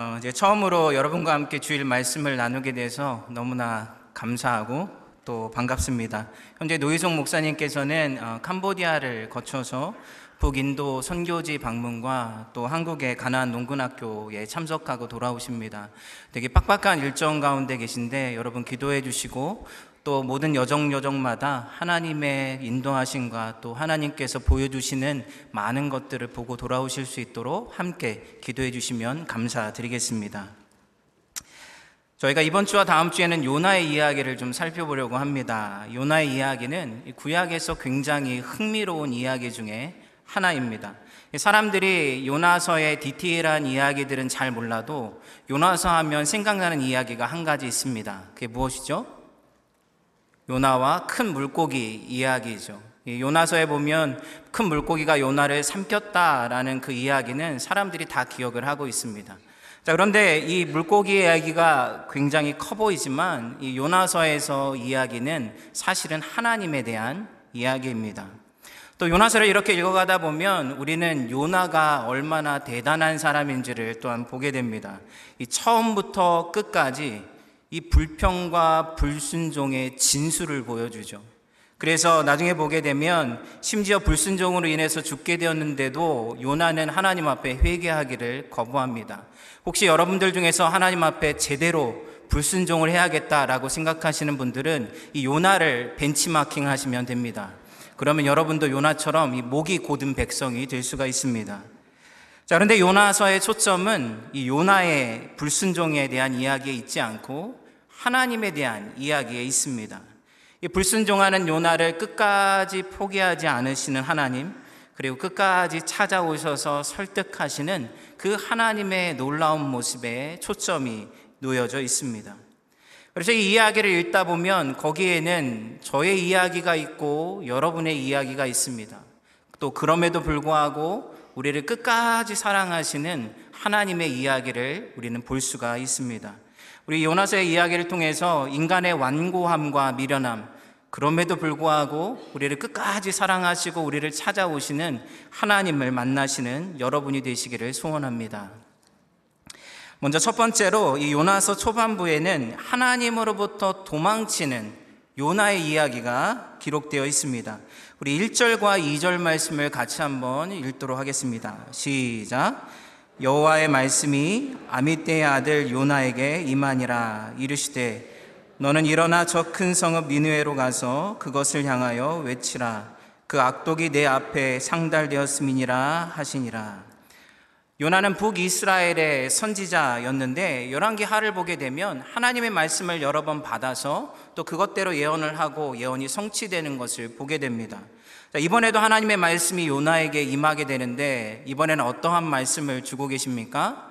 어, 이제 처음으로 여러분과 함께 주일 말씀을 나누게 돼서 너무나 감사하고 또 반갑습니다. 현재 노희송 목사님께서는 어, 캄보디아를 거쳐서 북인도 선교지 방문과 또 한국의 가나안 농군학교에 참석하고 돌아오십니다. 되게 빡빡한 일정 가운데 계신데 여러분 기도해 주시고 또 모든 여정 여정마다 하나님의 인도하심과 또 하나님께서 보여주시는 많은 것들을 보고 돌아오실 수 있도록 함께 기도해 주시면 감사드리겠습니다. 저희가 이번 주와 다음 주에는 요나의 이야기를 좀 살펴보려고 합니다. 요나의 이야기는 구약에서 굉장히 흥미로운 이야기 중에 하나입니다. 사람들이 요나서의 디테일한 이야기들은 잘 몰라도 요나서 하면 생각나는 이야기가 한 가지 있습니다. 그게 무엇이죠? 요나와 큰 물고기 이야기죠. 요나서에 보면 큰 물고기가 요나를 삼켰다라는 그 이야기는 사람들이 다 기억을 하고 있습니다. 자, 그런데 이 물고기 이야기가 굉장히 커 보이지만 이 요나서에서 이야기는 사실은 하나님에 대한 이야기입니다. 또 요나서를 이렇게 읽어가다 보면 우리는 요나가 얼마나 대단한 사람인지를 또한 보게 됩니다. 이 처음부터 끝까지 이 불평과 불순종의 진수를 보여주죠. 그래서 나중에 보게 되면 심지어 불순종으로 인해서 죽게 되었는데도 요나는 하나님 앞에 회개하기를 거부합니다. 혹시 여러분들 중에서 하나님 앞에 제대로 불순종을 해야겠다라고 생각하시는 분들은 이 요나를 벤치마킹 하시면 됩니다. 그러면 여러분도 요나처럼 이 목이 고든 백성이 될 수가 있습니다. 자, 그런데 요나서의 초점은 이 요나의 불순종에 대한 이야기에 있지 않고 하나님에 대한 이야기에 있습니다. 이 불순종하는 요나를 끝까지 포기하지 않으시는 하나님, 그리고 끝까지 찾아오셔서 설득하시는 그 하나님의 놀라운 모습에 초점이 놓여져 있습니다. 그래서 이 이야기를 읽다 보면 거기에는 저의 이야기가 있고 여러분의 이야기가 있습니다. 또 그럼에도 불구하고 우리를 끝까지 사랑하시는 하나님의 이야기를 우리는 볼 수가 있습니다. 우리 요나서의 이야기를 통해서 인간의 완고함과 미련함, 그럼에도 불구하고 우리를 끝까지 사랑하시고 우리를 찾아오시는 하나님을 만나시는 여러분이 되시기를 소원합니다. 먼저 첫 번째로 이 요나서 초반부에는 하나님으로부터 도망치는 요나의 이야기가 기록되어 있습니다. 우리 1절과 2절 말씀을 같이 한번 읽도록 하겠습니다. 시작. 여호와의 말씀이 아미떼의 아들 요나에게 임하니라 이르시되 너는 일어나 저 큰 성읍 니느웨로 가서 그것을 향하여 외치라 그 악독이 내 앞에 상달되었음이니라 하시니라 요나는 북이스라엘의 선지자였는데 열왕기 하를 보게 되면 하나님의 말씀을 여러 번 받아서 또 그것대로 예언을 하고 예언이 성취되는 것을 보게 됩니다. 이번에도 하나님의 말씀이 요나에게 임하게 되는데 이번에는 어떠한 말씀을 주고 계십니까?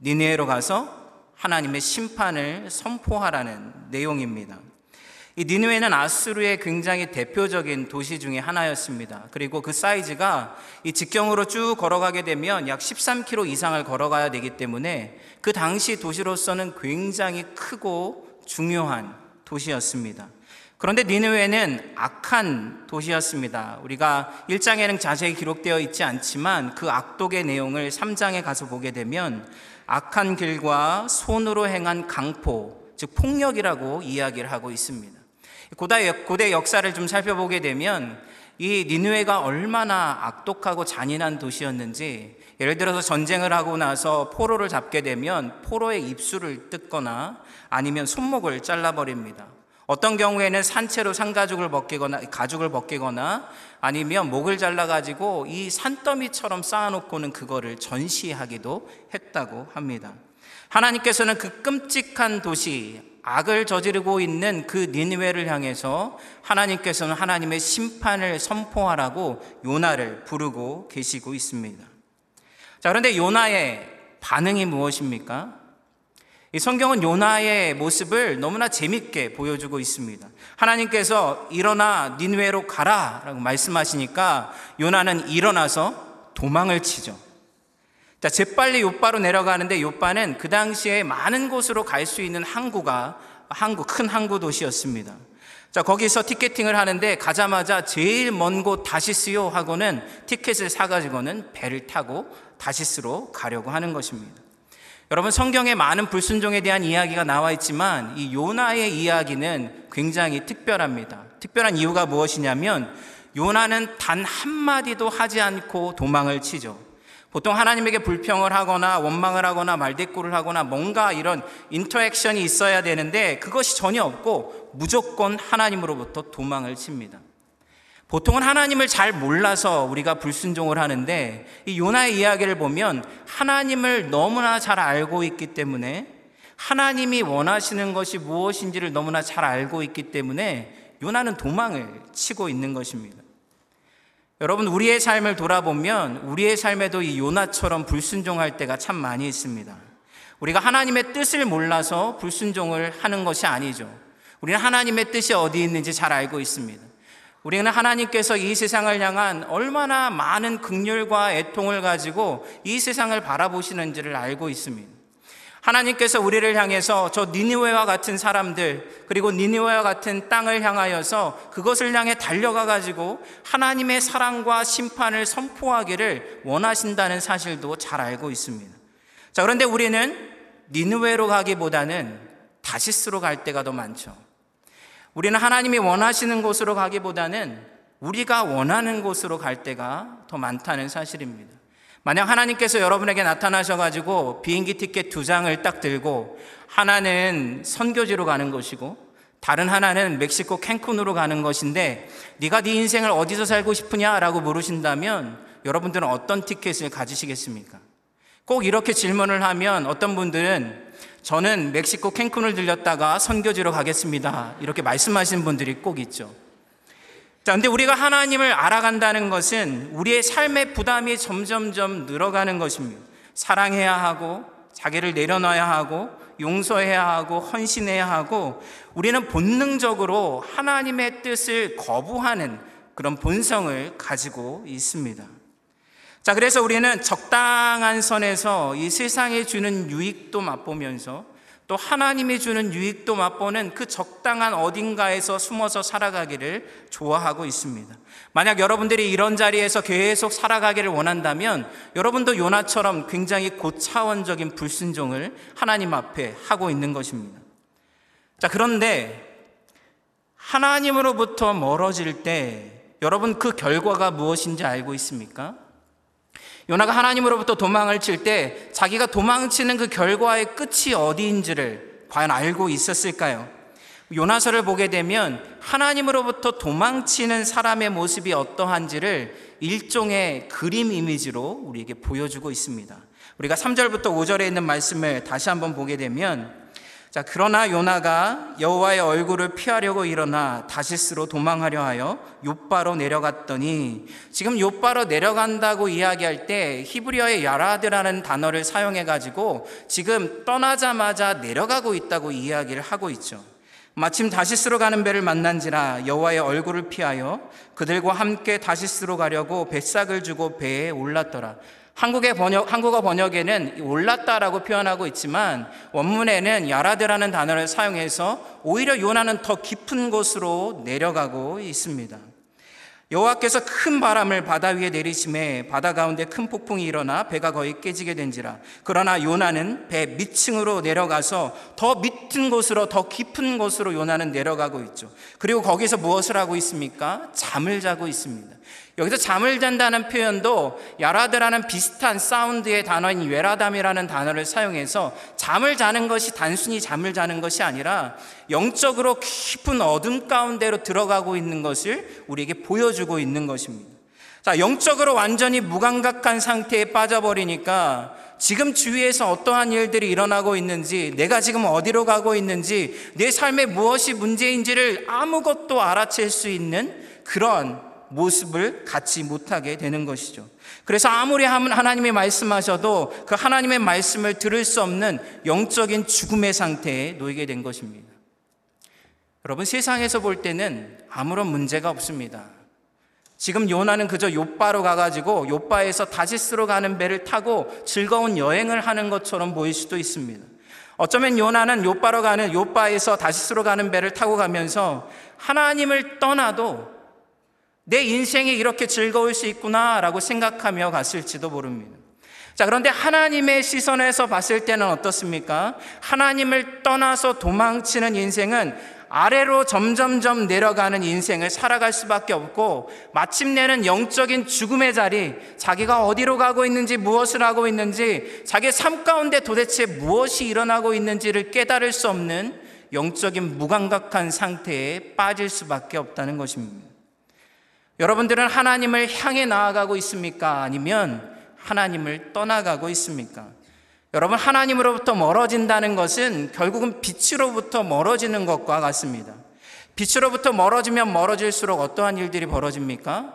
니네로 가서 하나님의 심판을 선포하라는 내용입니다. 이 니누에는 아수르의 굉장히 대표적인 도시 중에 하나였습니다. 그리고 그 사이즈가 이 직경으로 쭉 걸어가게 되면 약 13km 이상을 걸어가야 되기 때문에 그 당시 도시로서는 굉장히 크고 중요한 도시였습니다. 그런데 니느웨는 악한 도시였습니다. 우리가 1장에는 자세히 기록되어 있지 않지만 그 악독의 내용을 3장에 가서 보게 되면 악한 길과 손으로 행한 강포, 즉 폭력이라고 이야기를 하고 있습니다. 고대, 고대 역사를 좀 살펴보게 되면 이 니누에가 얼마나 악독하고 잔인한 도시였는지 예를 들어서 전쟁을 하고 나서 포로를 잡게 되면 포로의 입술을 뜯거나 아니면 손목을 잘라버립니다. 어떤 경우에는 산채로 산가죽을 벗기거나 가죽을 벗기거나 아니면 목을 잘라 가지고 이 산더미처럼 쌓아놓고는 그거를 전시하기도 했다고 합니다. 하나님께서는 그 끔찍한 도시 악을 저지르고 있는 그 니느웨를 향해서 하나님께서는 하나님의 심판을 선포하라고 요나를 부르고 계시고 있습니다. 자, 그런데 요나의 반응이 무엇입니까? 이 성경은 요나의 모습을 너무나 재밌게 보여주고 있습니다. 하나님께서 일어나 니느웨로 가라라고 말씀하시니까 요나는 일어나서 도망을 치죠. 자, 재빨리 요바로 내려가는데 요바는 그 당시에 많은 곳으로 갈 수 있는 항구가 항구, 큰 항구 도시였습니다. 자, 거기서 티켓팅을 하는데 가자마자 제일 먼 곳 다시스요 하고는 티켓을 사가지고는 배를 타고 다시스로 가려고 하는 것입니다. 여러분 성경에 많은 불순종에 대한 이야기가 나와 있지만 이 요나의 이야기는 굉장히 특별합니다. 특별한 이유가 무엇이냐면 요나는 단 한마디도 하지 않고 도망을 치죠. 보통 하나님에게 불평을 하거나 원망을 하거나 말대꾸를 하거나 뭔가 이런 인터액션이 있어야 되는데 그것이 전혀 없고 무조건 하나님으로부터 도망을 칩니다. 보통은 하나님을 잘 몰라서 우리가 불순종을 하는데 이 요나의 이야기를 보면 하나님을 너무나 잘 알고 있기 때문에 하나님이 원하시는 것이 무엇인지를 너무나 잘 알고 있기 때문에 요나는 도망을 치고 있는 것입니다. 여러분, 우리의 삶을 돌아보면 우리의 삶에도 이 요나처럼 불순종할 때가 참 많이 있습니다. 우리가 하나님의 뜻을 몰라서 불순종을 하는 것이 아니죠. 우리는 하나님의 뜻이 어디 있는지 잘 알고 있습니다. 우리는 하나님께서 이 세상을 향한 얼마나 많은 극률과 애통을 가지고 이 세상을 바라보시는지를 알고 있습니다. 하나님께서 우리를 향해서 저 니니웨와 같은 사람들 그리고 니니웨와 같은 땅을 향하여서 그것을 향해 달려가 가지고 하나님의 사랑과 심판을 선포하기를 원하신다는 사실도 잘 알고 있습니다. 자, 그런데 우리는 니느웨로 가기보다는 다시스로 갈 때가 더 많죠. 우리는 하나님이 원하시는 곳으로 가기보다는 우리가 원하는 곳으로 갈 때가 더 많다는 사실입니다. 만약 하나님께서 여러분에게 나타나셔가지고 비행기 티켓 두 장을 딱 들고 하나는 선교지로 가는 것이고 다른 하나는 멕시코 캔쿤으로 가는 것인데 네가 네 인생을 어디서 살고 싶으냐라고 물으신다면 여러분들은 어떤 티켓을 가지시겠습니까? 꼭 이렇게 질문을 하면 어떤 분들은 저는 멕시코 캔쿤을 들렸다가 선교지로 가겠습니다. 이렇게 말씀하시는 분들이 꼭 있죠. 자, 근데 우리가 하나님을 알아간다는 것은 우리의 삶의 부담이 점점점 늘어가는 것입니다. 사랑해야 하고, 자기를 내려놔야 하고, 용서해야 하고, 헌신해야 하고, 우리는 본능적으로 하나님의 뜻을 거부하는 그런 본성을 가지고 있습니다. 자, 그래서 우리는 적당한 선에서 이 세상에 주는 유익도 맛보면서 또 하나님이 주는 유익도 맛보는 그 적당한 어딘가에서 숨어서 살아가기를 좋아하고 있습니다. 만약 여러분들이 이런 자리에서 계속 살아가기를 원한다면 여러분도 요나처럼 굉장히 고차원적인 불순종을 하나님 앞에 하고 있는 것입니다. 자, 그런데 하나님으로부터 멀어질 때 여러분 그 결과가 무엇인지 알고 있습니까? 요나가 하나님으로부터 도망을 칠 때 자기가 도망치는 그 결과의 끝이 어디인지를 과연 알고 있었을까요? 요나서를 보게 되면 하나님으로부터 도망치는 사람의 모습이 어떠한지를 일종의 그림 이미지로 우리에게 보여주고 있습니다. 우리가 3절부터 5절에 있는 말씀을 다시 한번 보게 되면 자, 그러나 요나가 여호와의 얼굴을 피하려고 일어나 다시스로 도망하려 하여 요바로 내려갔더니 지금 요바로 내려간다고 이야기할 때 히브리어의 야라드라는 단어를 사용해 가지고 지금 떠나자마자 내려가고 있다고 이야기를 하고 있죠. 마침 다시스로 가는 배를 만난지라 여호와의 얼굴을 피하여 그들과 함께 다시스로 가려고 뱃삭을 주고 배에 올랐더라. 한국의 번역, 한국어 번역에는 올랐다라고 표현하고 있지만 원문에는 야라드라는 단어를 사용해서 오히려 요나는 더 깊은 곳으로 내려가고 있습니다. 여호와께서 큰 바람을 바다 위에 내리심에 바다 가운데 큰 폭풍이 일어나 배가 거의 깨지게 된지라. 그러나 요나는 배 밑층으로 내려가서 더 밑은 곳으로 더 깊은 곳으로 요나는 내려가고 있죠. 그리고 거기서 무엇을 하고 있습니까? 잠을 자고 있습니다. 여기서 잠을 잔다는 표현도 야라드라는 비슷한 사운드의 단어인 외라담이라는 단어를 사용해서 잠을 자는 것이 단순히 잠을 자는 것이 아니라 영적으로 깊은 어둠 가운데로 들어가고 있는 것을 우리에게 보여주고 있는 것입니다. 자, 영적으로 완전히 무감각한 상태에 빠져버리니까 지금 주위에서 어떠한 일들이 일어나고 있는지, 내가 지금 어디로 가고 있는지, 내 삶에 무엇이 문제인지를 아무것도 알아챌 수 있는 그런 모습을 갖지 못하게 되는 것이죠. 그래서 아무리 하나님이 말씀하셔도 그 하나님의 말씀을 들을 수 없는 영적인 죽음의 상태에 놓이게 된 것입니다. 여러분 세상에서 볼 때는 아무런 문제가 없습니다. 지금 요나는 그저 요바로 가가지고 요바에서 다시스로 가는 배를 타고 즐거운 여행을 하는 것처럼 보일 수도 있습니다. 어쩌면 요나는 요바로 가는 요바에서 다시스로 가는 배를 타고 가면서 하나님을 떠나도 내 인생이 이렇게 즐거울 수 있구나라고 생각하며 갔을지도 모릅니다. 자, 그런데 하나님의 시선에서 봤을 때는 어떻습니까? 하나님을 떠나서 도망치는 인생은 아래로 점점점 내려가는 인생을 살아갈 수밖에 없고 마침내는 영적인 죽음의 자리, 자기가 어디로 가고 있는지 무엇을 하고 있는지 자기 삶 가운데 도대체 무엇이 일어나고 있는지를 깨달을 수 없는 영적인 무감각한 상태에 빠질 수밖에 없다는 것입니다. 여러분들은 하나님을 향해 나아가고 있습니까? 아니면 하나님을 떠나가고 있습니까? 여러분, 하나님으로부터 멀어진다는 것은 결국은 빛으로부터 멀어지는 것과 같습니다. 빛으로부터 멀어지면 멀어질수록 어떠한 일들이 벌어집니까?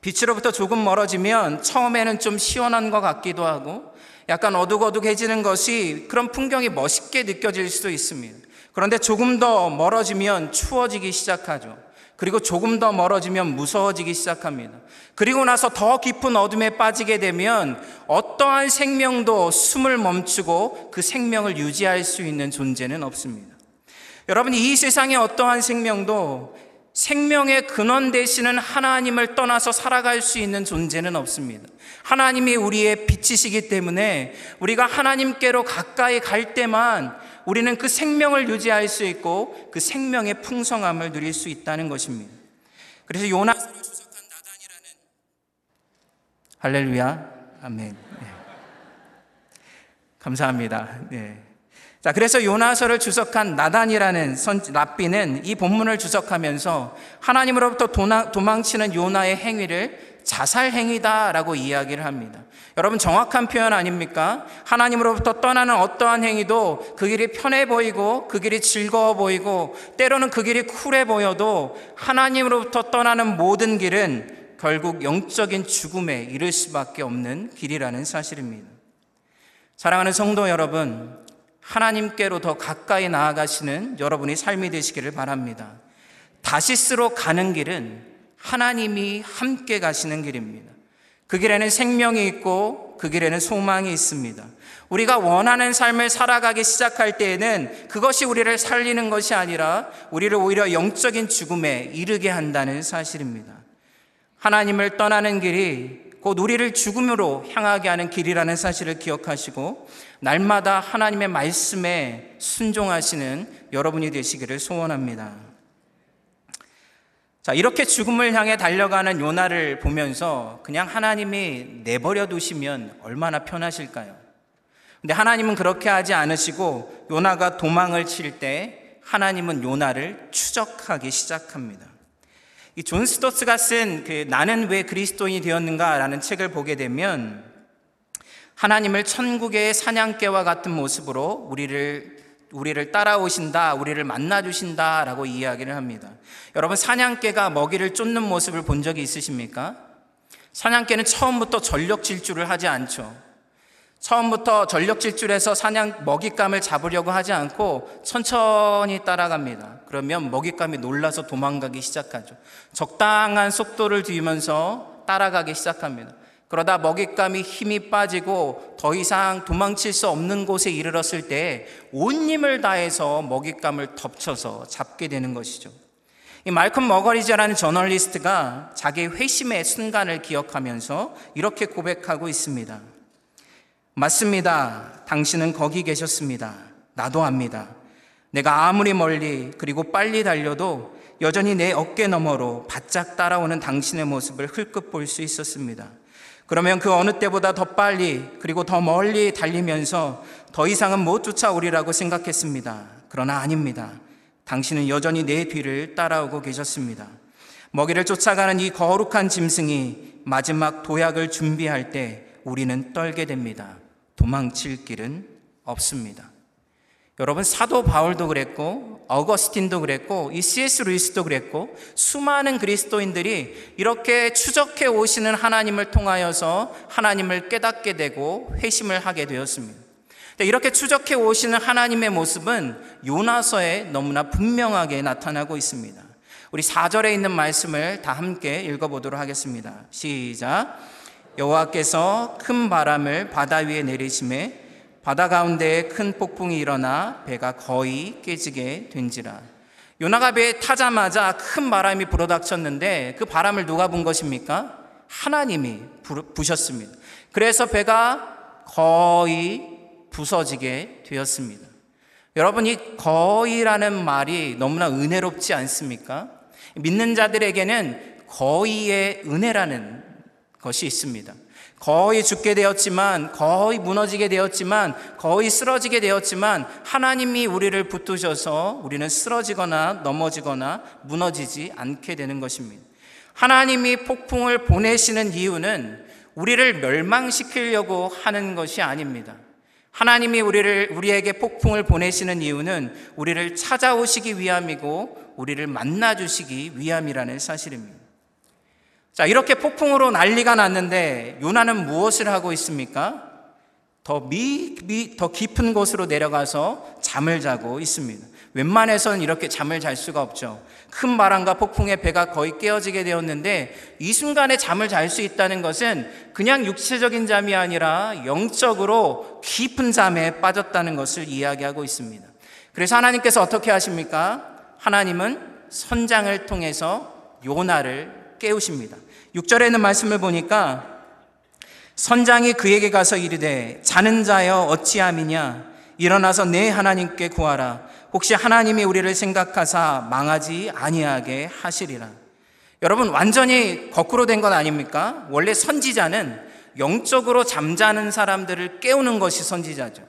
빛으로부터 조금 멀어지면 처음에는 좀 시원한 것 같기도 하고 약간 어둑어둑해지는 것이 그런 풍경이 멋있게 느껴질 수도 있습니다. 그런데 조금 더 멀어지면 추워지기 시작하죠. 그리고 조금 더 멀어지면 무서워지기 시작합니다. 그리고 나서 더 깊은 어둠에 빠지게 되면 어떠한 생명도 숨을 멈추고 그 생명을 유지할 수 있는 존재는 없습니다. 여러분, 이 세상에 어떠한 생명도 생명의 근원 되시는 하나님을 떠나서 살아갈 수 있는 존재는 없습니다. 하나님이 우리의 빛이시기 때문에 우리가 하나님께로 가까이 갈 때만 우리는 그 생명을 유지할 수 있고 그 생명의 풍성함을 누릴 수 있다는 것입니다. 그래서 요나서를 주석한 나단이라는 할렐루야 아멘. 네. 감사합니다. 네. 자, 그래서 요나서를 주석한 나단이라는 선, 랍비는 이 본문을 주석하면서 하나님으로부터 도나, 도망치는 요나의 행위를 자살 행위다라고 이야기를 합니다. 여러분 정확한 표현 아닙니까? 하나님으로부터 떠나는 어떠한 행위도 그 길이 편해 보이고 그 길이 즐거워 보이고 때로는 그 길이 쿨해 보여도 하나님으로부터 떠나는 모든 길은 결국 영적인 죽음에 이를 수밖에 없는 길이라는 사실입니다. 사랑하는 성도 여러분, 하나님께로 더 가까이 나아가시는 여러분의 삶이 되시기를 바랍니다. 다시스로 가는 길은 하나님이 함께 가시는 길입니다. 그 길에는 생명이 있고 그 길에는 소망이 있습니다. 우리가 원하는 삶을 살아가기 시작할 때에는 그것이 우리를 살리는 것이 아니라 우리를 오히려 영적인 죽음에 이르게 한다는 사실입니다. 하나님을 떠나는 길이 곧 우리를 죽음으로 향하게 하는 길이라는 사실을 기억하시고 날마다 하나님의 말씀에 순종하시는 여러분이 되시기를 소원합니다. 자, 이렇게 죽음을 향해 달려가는 요나를 보면서 그냥 하나님이 내버려 두시면 얼마나 편하실까요? 근데 하나님은 그렇게 하지 않으시고 요나가 도망을 칠 때 하나님은 요나를 추적하기 시작합니다. 이 존 스토츠가 쓴 그 나는 왜 그리스도인이 되었는가라는 책을 보게 되면 하나님을 천국의 사냥개와 같은 모습으로 우리를 우리를 따라오신다, 우리를 만나 주신다 라고 이야기를 합니다. 여러분 사냥개가 먹이를 쫓는 모습을 본 적이 있으십니까? 사냥개는 처음부터 전력 질주를 하지 않죠. 처음부터 전력 질주해서 사냥 먹잇감을 잡으려고 하지 않고 천천히 따라갑니다. 그러면 먹잇감이 놀라서 도망가기 시작하죠. 적당한 속도를 두면서 따라가기 시작합니다. 그러다 먹잇감이 힘이 빠지고 더 이상 도망칠 수 없는 곳에 이르렀을 때 온 힘을 다해서 먹잇감을 덮쳐서 잡게 되는 것이죠. 이 말콤 머거리저라는 저널리스트가 자기 회심의 순간을 기억하면서 이렇게 고백하고 있습니다. 맞습니다. 당신은 거기 계셨습니다. 나도 압니다. 내가 아무리 멀리 그리고 빨리 달려도 여전히 내 어깨 너머로 바짝 따라오는 당신의 모습을 흘끗 볼 수 있었습니다. 그러면 그 어느 때보다 더 빨리 그리고 더 멀리 달리면서 더 이상은 못 쫓아오리라고 생각했습니다. 그러나 아닙니다. 당신은 여전히 내 뒤를 따라오고 계셨습니다. 먹이를 쫓아가는 이 거룩한 짐승이 마지막 도약을 준비할 때 우리는 떨게 됩니다. 도망칠 길은 없습니다. 여러분 사도 바울도 그랬고 어거스틴도 그랬고 이 C.S. 루이스도 그랬고 수많은 그리스도인들이 이렇게 추적해 오시는 하나님을 통하여서 하나님을 깨닫게 되고 회심을 하게 되었습니다. 이렇게 추적해 오시는 하나님의 모습은 요나서에 너무나 분명하게 나타나고 있습니다. 우리 4절에 있는 말씀을 다 함께 읽어보도록 하겠습니다. 시작. 여호와께서 큰 바람을 바다 위에 내리심에 바다 가운데에 큰 폭풍이 일어나 배가 거의 깨지게 된지라. 요나가 배에 타자마자 큰 바람이 불어닥쳤는데 그 바람을 누가 분 것입니까? 하나님이 부셨습니다. 그래서 배가 거의 부서지게 되었습니다. 여러분, 이 거의라는 말이 너무나 은혜롭지 않습니까? 믿는 자들에게는 거의의 은혜라는 것이 있습니다. 거의 죽게 되었지만, 거의 무너지게 되었지만, 거의 쓰러지게 되었지만, 하나님이 우리를 붙드셔서 우리는 쓰러지거나 넘어지거나 무너지지 않게 되는 것입니다. 하나님이 폭풍을 보내시는 이유는 우리를 멸망시키려고 하는 것이 아닙니다. 하나님이 우리를 우리에게 폭풍을 보내시는 이유는 우리를 찾아오시기 위함이고 우리를 만나 주시기 위함이라는 사실입니다. 자, 이렇게 폭풍으로 난리가 났는데 요나는 무엇을 하고 있습니까? 더 미, 미, 더 깊은 곳으로 내려가서 잠을 자고 있습니다. 웬만해서는 이렇게 잠을 잘 수가 없죠. 큰 바람과 폭풍에 배가 거의 깨어지게 되었는데 이 순간에 잠을 잘 수 있다는 것은 그냥 육체적인 잠이 아니라 영적으로 깊은 잠에 빠졌다는 것을 이야기하고 있습니다. 그래서 하나님께서 어떻게 하십니까? 하나님은 선장을 통해서 요나를 깨우십니다. 6절에 있는 말씀을 보니까 선장이 그에게 가서 이르되 자는 자여 어찌함이냐 일어나서 내 하나님께 구하라 혹시 하나님이 우리를 생각하사 망하지 아니하게 하시리라. 여러분 완전히 거꾸로 된 건 아닙니까? 원래 선지자는 영적으로 잠자는 사람들을 깨우는 것이 선지자죠.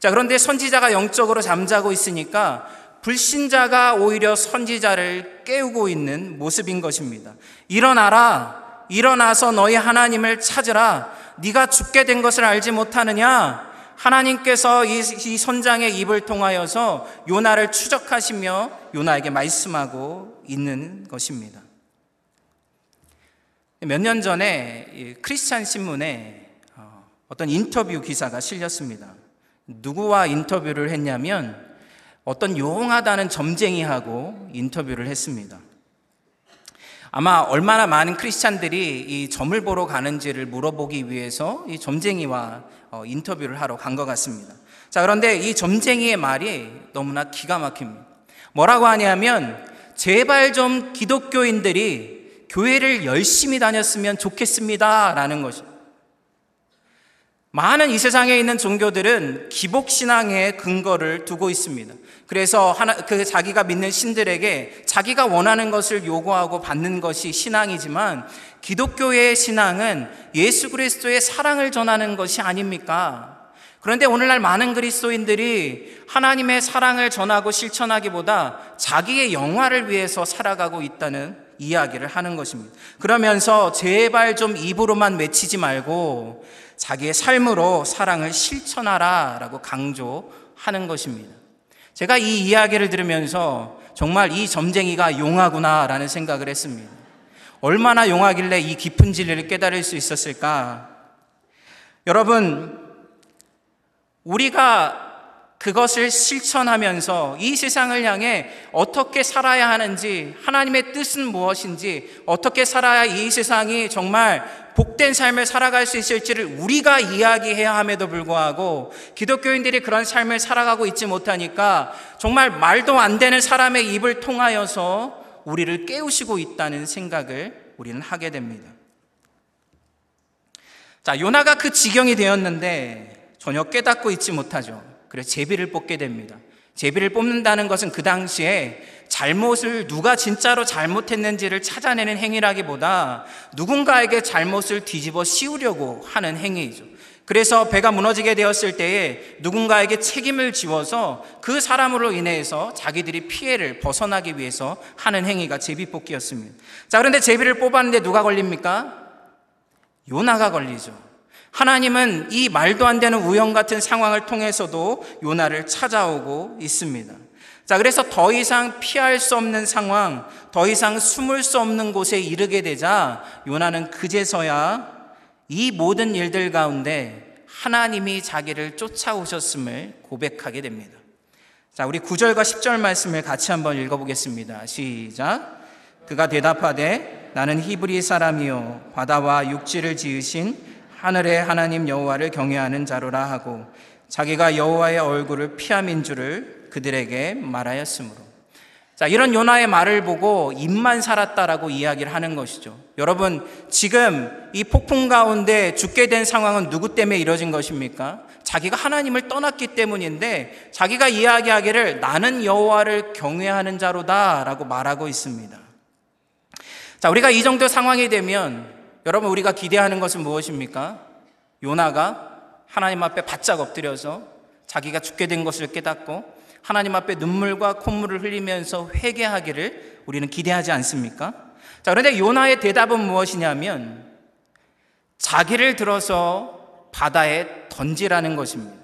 자, 그런데 선지자가 영적으로 잠자고 있으니까 불신자가 오히려 선지자를 깨우고 있는 모습인 것입니다. 일어나라. 일어나서 너희 하나님을 찾으라. 네가 죽게 된 것을 알지 못하느냐? 하나님께서 이, 이 선장의 입을 통하여서 요나를 추적하시며 요나에게 말씀하고 있는 것입니다. 몇 년 전에 크리스찬 신문에 어, 어떤 인터뷰 기사가 실렸습니다. 누구와 인터뷰를 했냐면 어떤 용하다는 점쟁이하고 인터뷰를 했습니다. 아마 얼마나 많은 크리스찬들이 이 점을 보러 가는지를 물어보기 위해서 이 점쟁이와 어, 인터뷰를 하러 간 것 같습니다. 자, 그런데 이 점쟁이의 말이 너무나 기가 막힙니다. 뭐라고 하냐면, 제발 좀 기독교인들이 교회를 열심히 다녔으면 좋겠습니다. 라는 것입니다. 많은 이 세상에 있는 종교들은 기복신앙의 근거를 두고 있습니다. 그래서 하나, 그 자기가 믿는 신들에게 자기가 원하는 것을 요구하고 받는 것이 신앙이지만 기독교의 신앙은 예수 그리스도의 사랑을 전하는 것이 아닙니까? 그런데 오늘날 많은 그리스도인들이 하나님의 사랑을 전하고 실천하기보다 자기의 영화를 위해서 살아가고 있다는 이야기를 하는 것입니다. 그러면서 제발 좀 입으로만 외치지 말고 자기의 삶으로 사랑을 실천하라 라고 강조하는 것입니다. 제가 이 이야기를 들으면서 정말 이 점쟁이가 용하구나 라는 생각을 했습니다. 얼마나 용하길래 이 깊은 진리를 깨달을 수 있었을까? 여러분, 우리가 그것을 실천하면서 이 세상을 향해 어떻게 살아야 하는지, 하나님의 뜻은 무엇인지, 어떻게 살아야 이 세상이 정말 복된 삶을 살아갈 수 있을지를 우리가 이야기해야 함에도 불구하고 기독교인들이 그런 삶을 살아가고 있지 못하니까 정말 말도 안 되는 사람의 입을 통하여서 우리를 깨우시고 있다는 생각을 우리는 하게 됩니다. 자, 요나가 그 지경이 되었는데 전혀 깨닫고 있지 못하죠. 그래서 제비를 뽑게 됩니다. 제비를 뽑는다는 것은 그 당시에 잘못을 누가 진짜로 잘못했는지를 찾아내는 행위라기보다 누군가에게 잘못을 뒤집어 씌우려고 하는 행위이죠. 그래서 배가 무너지게 되었을 때에 누군가에게 책임을 지워서 그 사람으로 인해서 자기들이 피해를 벗어나기 위해서 하는 행위가 제비 뽑기였습니다. 자, 그런데 제비를 뽑았는데 누가 걸립니까? 요나가 걸리죠. 하나님은 이 말도 안 되는 우연 같은 상황을 통해서도 요나를 찾아오고 있습니다. 자, 그래서 더 이상 피할 수 없는 상황, 더 이상 숨을 수 없는 곳에 이르게 되자 요나는 그제서야 이 모든 일들 가운데 하나님이 자기를 쫓아오셨음을 고백하게 됩니다. 자, 우리 9절과 10절 말씀을 같이 한번 읽어보겠습니다. 시작. 그가 대답하되 나는 히브리 사람이요 바다와 육지를 지으신 하늘의 하나님 여호와를 경외하는 자로라 하고 자기가 여호와의 얼굴을 피함인 줄을 그들에게 말하였으므로 자, 이런 요나의 말을 보고 입만 살았다라고 이야기를 하는 것이죠. 여러분, 지금 이 폭풍 가운데 죽게 된 상황은 누구 때문에 이뤄진 것입니까? 자기가 하나님을 떠났기 때문인데 자기가 이야기하기를 나는 여호와를 경외하는 자로다라고 말하고 있습니다. 자, 우리가 이 정도 상황이 되면 여러분 우리가 기대하는 것은 무엇입니까? 요나가 하나님 앞에 바짝 엎드려서 자기가 죽게 된 것을 깨닫고 하나님 앞에 눈물과 콧물을 흘리면서 회개하기를 우리는 기대하지 않습니까? 자, 그런데 요나의 대답은 무엇이냐면 자기를 들어서 바다에 던지라는 것입니다.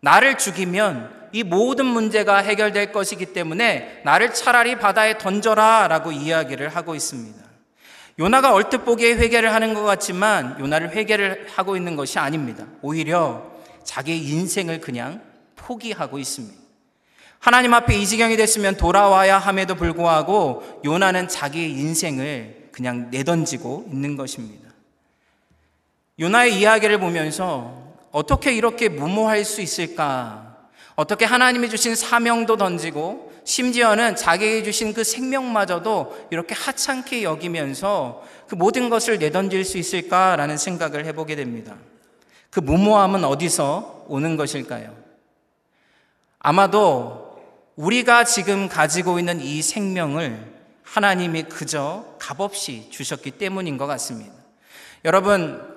나를 죽이면 이 모든 문제가 해결될 것이기 때문에 나를 차라리 바다에 던져라 라고 이야기를 하고 있습니다. 요나가 얼뜻 보기에 회개를 하는 것 같지만 요나를 회개를 하고 있는 것이 아닙니다. 오히려 자기의 인생을 그냥 포기하고 있습니다. 하나님 앞에 이 지경이 됐으면 돌아와야 함에도 불구하고 요나는 자기의 인생을 그냥 내던지고 있는 것입니다. 요나의 이야기를 보면서 어떻게 이렇게 무모할 수 있을까? 어떻게 하나님이 주신 사명도 던지고 심지어는 자기에게 주신 그 생명마저도 이렇게 하찮게 여기면서 그 모든 것을 내던질 수 있을까라는 생각을 해보게 됩니다. 그 무모함은 어디서 오는 것일까요? 아마도 우리가 지금 가지고 있는 이 생명을 하나님이 그저 값없이 주셨기 때문인 것 같습니다. 여러분,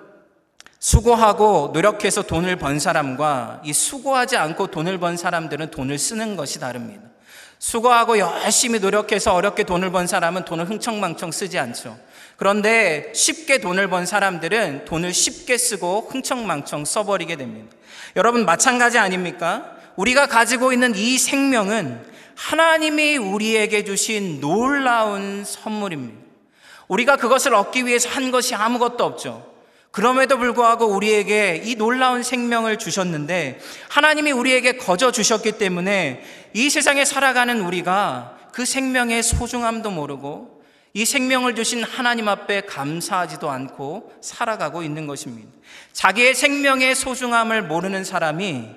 수고하고 노력해서 돈을 번 사람과 이 수고하지 않고 돈을 번 사람들은 돈을 쓰는 것이 다릅니다. 수고하고 열심히 노력해서 어렵게 돈을 번 사람은 돈을 흥청망청 쓰지 않죠. 그런데 쉽게 돈을 번 사람들은 돈을 쉽게 쓰고 흥청망청 써버리게 됩니다. 여러분, 마찬가지 아닙니까? 우리가 가지고 있는 이 생명은 하나님이 우리에게 주신 놀라운 선물입니다. 우리가 그것을 얻기 위해서 한 것이 아무것도 없죠. 그럼에도 불구하고 우리에게 이 놀라운 생명을 주셨는데 하나님이 우리에게 거저 주셨기 때문에 이 세상에 살아가는 우리가 그 생명의 소중함도 모르고 이 생명을 주신 하나님 앞에 감사하지도 않고 살아가고 있는 것입니다. 자기의 생명의 소중함을 모르는 사람이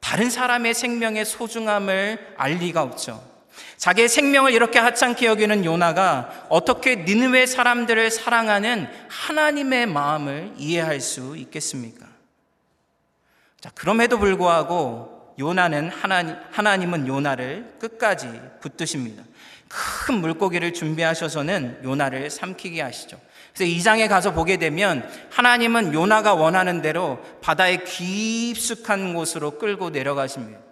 다른 사람의 생명의 소중함을 알 리가 없죠. 자기의 생명을 이렇게 하찮게 여기는 요나가 어떻게 니느웨 사람들을 사랑하는 하나님의 마음을 이해할 수 있겠습니까? 자, 그럼에도 불구하고 요나는 하나님, 하나님은 요나를 끝까지 붙드십니다. 큰 물고기를 준비하셔서는 요나를 삼키게 하시죠. 그래서 2장에 가서 보게 되면 하나님은 요나가 원하는 대로 바다의 깊숙한 곳으로 끌고 내려가십니다.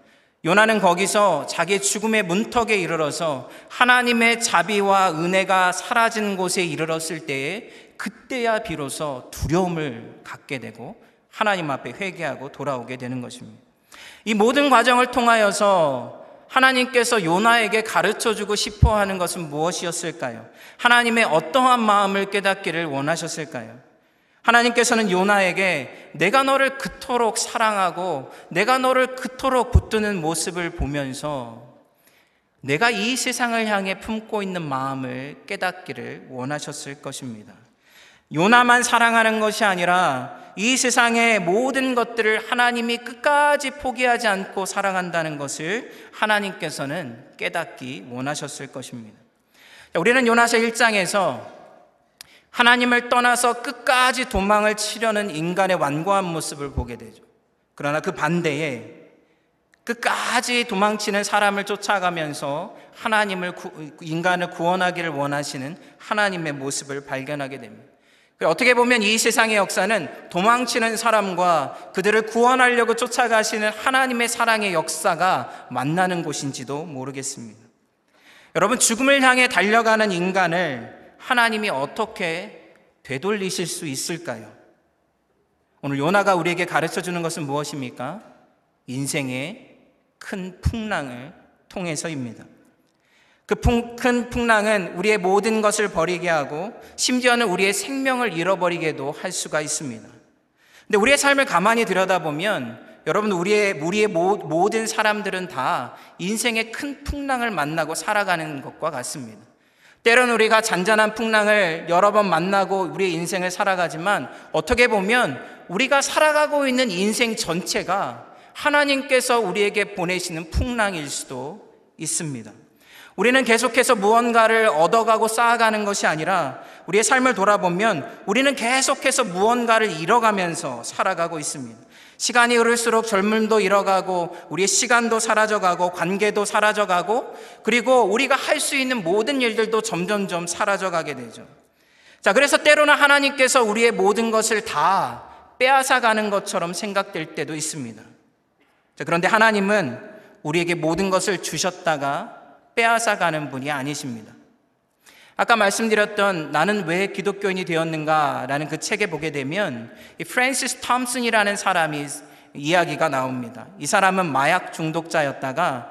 요나는 거기서 자기 죽음의 문턱에 이르러서 하나님의 자비와 은혜가 사라진 곳에 이르렀을 때에 그때야 비로소 두려움을 갖게 되고 하나님 앞에 회개하고 돌아오게 되는 것입니다. 이 모든 과정을 통하여서 하나님께서 요나에게 가르쳐 주고 싶어 하는 것은 무엇이었을까요? 하나님의 어떠한 마음을 깨닫기를 원하셨을까요? 하나님께서는 요나에게 내가 너를 그토록 사랑하고 내가 너를 그토록 붙드는 모습을 보면서 내가 이 세상을 향해 품고 있는 마음을 깨닫기를 원하셨을 것입니다. 요나만 사랑하는 것이 아니라 이 세상의 모든 것들을 하나님이 끝까지 포기하지 않고 사랑한다는 것을 하나님께서는 깨닫기 원하셨을 것입니다. 우리는 요나서 1장에서 하나님을 떠나서 끝까지 도망을 치려는 인간의 완고한 모습을 보게 되죠. 그러나 그 반대에 끝까지 도망치는 사람을 쫓아가면서 하나님을 인간을 구원하기를 원하시는 하나님의 모습을 발견하게 됩니다. 어떻게 보면 이 세상의 역사는 도망치는 사람과 그들을 구원하려고 쫓아가시는 하나님의 사랑의 역사가 만나는 곳인지도 모르겠습니다. 여러분, 죽음을 향해 달려가는 인간을 하나님이 어떻게 되돌리실 수 있을까요? 오늘 요나가 우리에게 가르쳐 주는 것은 무엇입니까? 인생의 큰 풍랑을 통해서입니다. 그 큰 풍랑은 우리의 모든 것을 버리게 하고 심지어는 우리의 생명을 잃어버리게도 할 수가 있습니다. 근데 우리의 삶을 가만히 들여다보면 여러분 우리의 우리의 모든 사람들은 다 인생의 큰 풍랑을 만나고 살아가는 것과 같습니다. 때론 우리가 잔잔한 풍랑을 여러 번 만나고 우리의 인생을 살아가지만 어떻게 보면 우리가 살아가고 있는 인생 전체가 하나님께서 우리에게 보내시는 풍랑일 수도 있습니다. 우리는 계속해서 무언가를 얻어가고 쌓아가는 것이 아니라 우리의 삶을 돌아보면 우리는 계속해서 무언가를 잃어가면서 살아가고 있습니다. 시간이 흐를수록 젊음도 잃어가고 우리의 시간도 사라져가고 관계도 사라져가고 그리고 우리가 할 수 있는 모든 일들도 점점점 사라져가게 되죠. 자, 그래서 때로는 하나님께서 우리의 모든 것을 다 빼앗아 가는 것처럼 생각될 때도 있습니다. 자, 그런데 하나님은 우리에게 모든 것을 주셨다가 빼앗아 가는 분이 아니십니다. 아까 말씀드렸던 나는 왜 기독교인이 되었는가라는 그 책에 보게 되면 이 프랜시스 톰슨이라는 사람이 이야기가 나옵니다. 이 사람은 마약 중독자였다가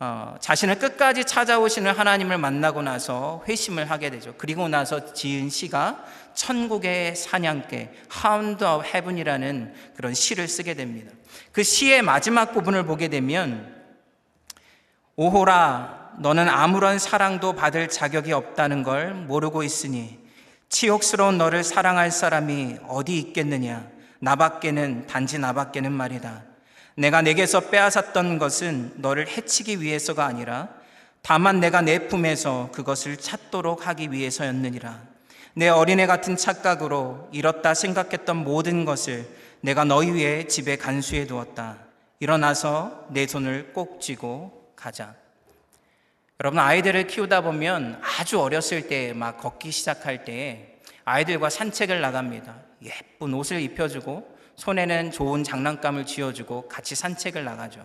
어, 자신을 끝까지 찾아오시는 하나님을 만나고 나서 회심을 하게 되죠. 그리고 나서 지은 시가 천국의 사냥개, Hound of Heaven이라는 그런 시를 쓰게 됩니다. 그 시의 마지막 부분을 보게 되면 오호라 너는 아무런 사랑도 받을 자격이 없다는 걸 모르고 있으니 치욕스러운 너를 사랑할 사람이 어디 있겠느냐? 나밖에는 단지 나밖에는 말이다. 내가 내게서 빼앗았던 것은 너를 해치기 위해서가 아니라 다만 내가 내 품에서 그것을 찾도록 하기 위해서였느니라. 내 어린애 같은 착각으로 잃었다 생각했던 모든 것을 내가 너희 위해 집에 간수해 두었다. 일어나서 내 손을 꼭 쥐고 가자 여러분 아이들을 키우다 보면 아주 어렸을 때 막 걷기 시작할 때 아이들과 산책을 나갑니다. 예쁜 옷을 입혀주고 손에는 좋은 장난감을 쥐어주고 같이 산책을 나가죠.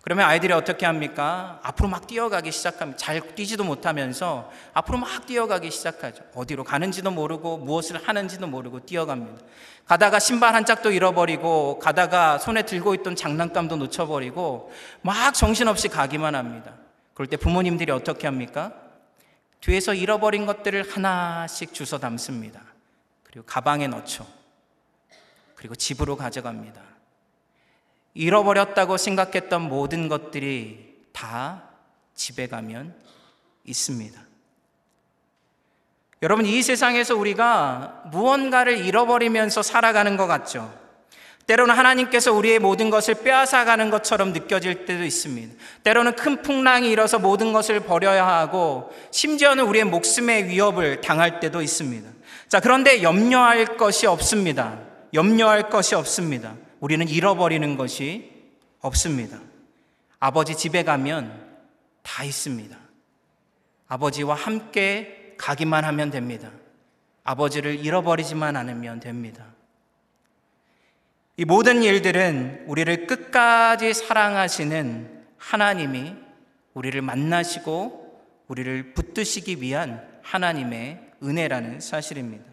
그러면 아이들이 어떻게 합니까? 앞으로 막 뛰어가기 시작합니다. 잘 뛰지도 못하면서 앞으로 막 뛰어가기 시작하죠. 어디로 가는지도 모르고 무엇을 하는지도 모르고 뛰어갑니다. 가다가 신발 한 짝도 잃어버리고 가다가 손에 들고 있던 장난감도 놓쳐버리고 막 정신없이 가기만 합니다. 그럴 때 부모님들이 어떻게 합니까? 뒤에서 잃어버린 것들을 하나씩 주워 담습니다. 그리고 가방에 넣죠. 그리고 집으로 가져갑니다. 잃어버렸다고 생각했던 모든 것들이 다 집에 가면 있습니다. 여러분, 이 세상에서 우리가 무언가를 잃어버리면서 살아가는 것 같죠? 때로는 하나님께서 우리의 모든 것을 빼앗아가는 것처럼 느껴질 때도 있습니다. 때로는 큰 풍랑이 일어서 모든 것을 버려야 하고 심지어는 우리의 목숨의 위협을 당할 때도 있습니다. 자, 그런데 염려할 것이 없습니다. 염려할 것이 없습니다. 우리는 잃어버리는 것이 없습니다. 아버지 집에 가면 다 있습니다. 아버지와 함께 가기만 하면 됩니다. 아버지를 잃어버리지만 않으면 됩니다. 이 모든 일들은 우리를 끝까지 사랑하시는 하나님이 우리를 만나시고 우리를 붙드시기 위한 하나님의 은혜라는 사실입니다.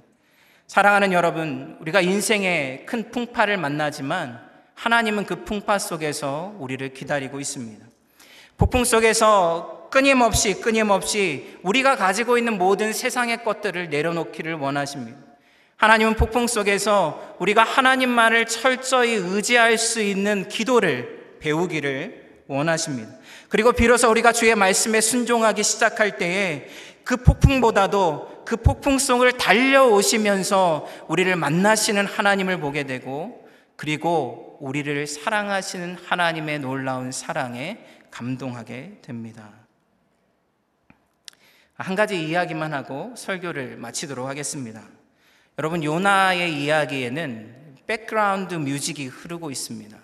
사랑하는 여러분, 우리가 인생의 큰 풍파를 만나지만 하나님은 그 풍파 속에서 우리를 기다리고 있습니다. 폭풍 속에서 끊임없이 끊임없이 우리가 가지고 있는 모든 세상의 것들을 내려놓기를 원하십니다. 하나님은 폭풍 속에서 우리가 하나님만을 철저히 의지할 수 있는 기도를 배우기를 원하십니다. 그리고 비로소 우리가 주의 말씀에 순종하기 시작할 때에 그 폭풍보다도 그 폭풍송을 달려오시면서 우리를 만나시는 하나님을 보게 되고 그리고 우리를 사랑하시는 하나님의 놀라운 사랑에 감동하게 됩니다. 한 가지 이야기만 하고 설교를 마치도록 하겠습니다. 여러분 요나의 이야기에는 백그라운드 뮤직이 흐르고 있습니다.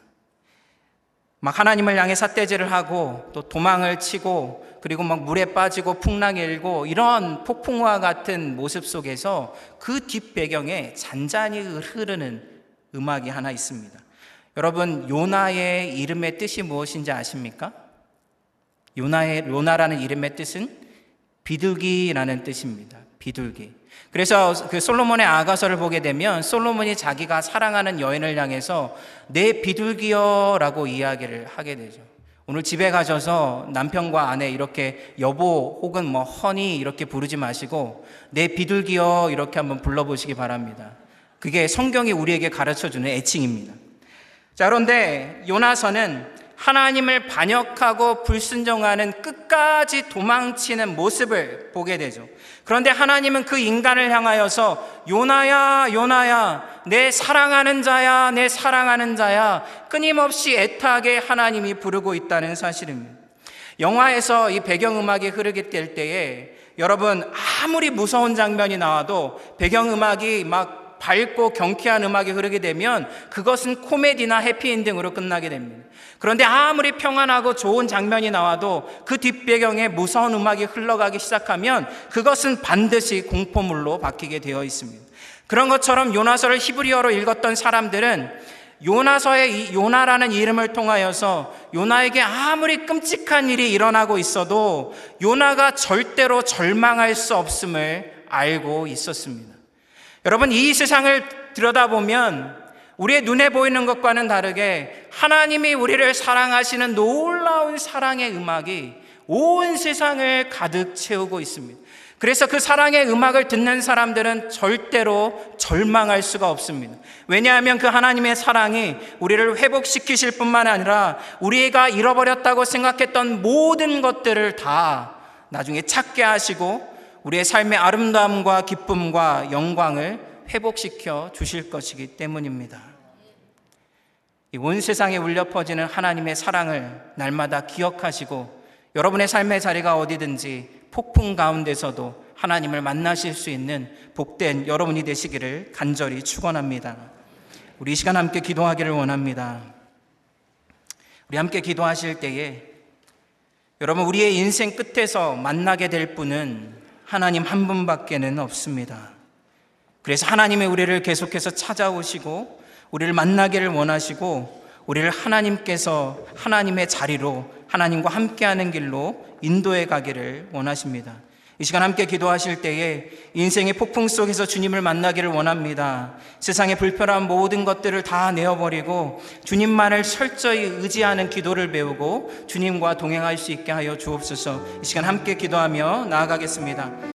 막 하나님을 향해 삿대질을 하고 또 도망을 치고 그리고 막 물에 빠지고 풍랑이 일고 이런 폭풍과 같은 모습 속에서 그 뒷배경에 잔잔히 흐르는 음악이 하나 있습니다. 여러분 요나의 이름의 뜻이 무엇인지 아십니까? 요나의 요나라는 이름의 뜻은 비둘기라는 뜻입니다. 비둘기. 그래서 그 솔로몬의 아가서를 보게 되면 솔로몬이 자기가 사랑하는 여인을 향해서 내 비둘기여라고 이야기를 하게 되죠. 오늘 집에 가셔서 남편과 아내 이렇게 여보 혹은 뭐 허니 이렇게 부르지 마시고 내 비둘기여 이렇게 한번 불러보시기 바랍니다. 그게 성경이 우리에게 가르쳐 주는 애칭입니다. 자, 그런데 요나서는 하나님을 반역하고 불순종하는 끝까지 도망치는 모습을 보게 되죠. 그런데 하나님은 그 인간을 향하여서 요나야, 요나야, 내 사랑하는 자야, 내 사랑하는 자야, 끊임없이 애타게 하나님이 부르고 있다는 사실입니다. 영화에서 이 배경음악이 흐르게 될 때에 여러분 아무리 무서운 장면이 나와도 배경음악이 막 밝고 경쾌한 음악이 흐르게 되면 그것은 코미디나 해피엔딩으로 끝나게 됩니다. 그런데 아무리 평안하고 좋은 장면이 나와도 그 뒷배경에 무서운 음악이 흘러가기 시작하면 그것은 반드시 공포물로 바뀌게 되어 있습니다. 그런 것처럼 요나서를 히브리어로 읽었던 사람들은 요나서의 이 요나라는 이름을 통하여서 요나에게 아무리 끔찍한 일이 일어나고 있어도 요나가 절대로 절망할 수 없음을 알고 있었습니다. 여러분 이 세상을 들여다보면 우리의 눈에 보이는 것과는 다르게 하나님이 우리를 사랑하시는 놀라운 사랑의 음악이 온 세상을 가득 채우고 있습니다. 그래서 그 사랑의 음악을 듣는 사람들은 절대로 절망할 수가 없습니다. 왜냐하면 그 하나님의 사랑이 우리를 회복시키실 뿐만 아니라 우리가 잃어버렸다고 생각했던 모든 것들을 다 나중에 찾게 하시고 우리의 삶의 아름다움과 기쁨과 영광을 회복시켜 주실 것이기 때문입니다. 이온 세상에 울려 퍼지는 하나님의 사랑을 날마다 기억하시고 여러분의 삶의 자리가 어디든지 폭풍 가운데서도 하나님을 만나실 수 있는 복된 여러분이 되시기를 간절히 축원합니다. 우리 이 시간 함께 기도하기를 원합니다. 우리 함께 기도하실 때에 여러분 우리의 인생 끝에서 만나게 될 분은 하나님 한 분밖에는 없습니다. 그래서 하나님의 우리를 계속해서 찾아오시고 우리를 만나기를 원하시고 우리를 하나님께서 하나님의 자리로 하나님과 함께하는 길로 인도해 가기를 원하십니다. 이 시간 함께 기도하실 때에 인생의 폭풍 속에서 주님을 만나기를 원합니다. 세상의 불편한 모든 것들을 다 내어버리고 주님만을 철저히 의지하는 기도를 배우고 주님과 동행할 수 있게 하여 주옵소서 이 시간 함께 기도하며 나아가겠습니다.